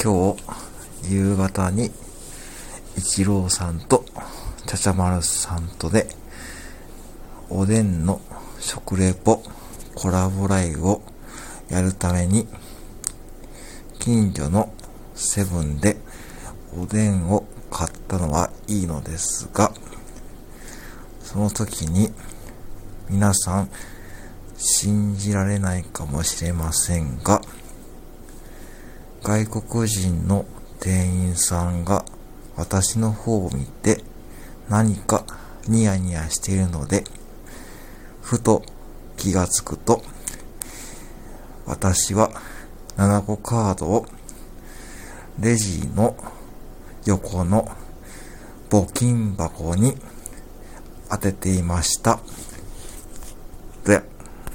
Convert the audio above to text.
今日夕方に一郎さんとちゃちゃまるさんとでおでんの食レポコラボライブをやるために近所のセブンでおでんを買ったのはいいのですがその時に皆さん信じられないかもしれませんが外国人の店員さんが私の方を見て何かニヤニヤしているのでふと気がつくと私は7個カードをレジの横の募金箱に当てていました。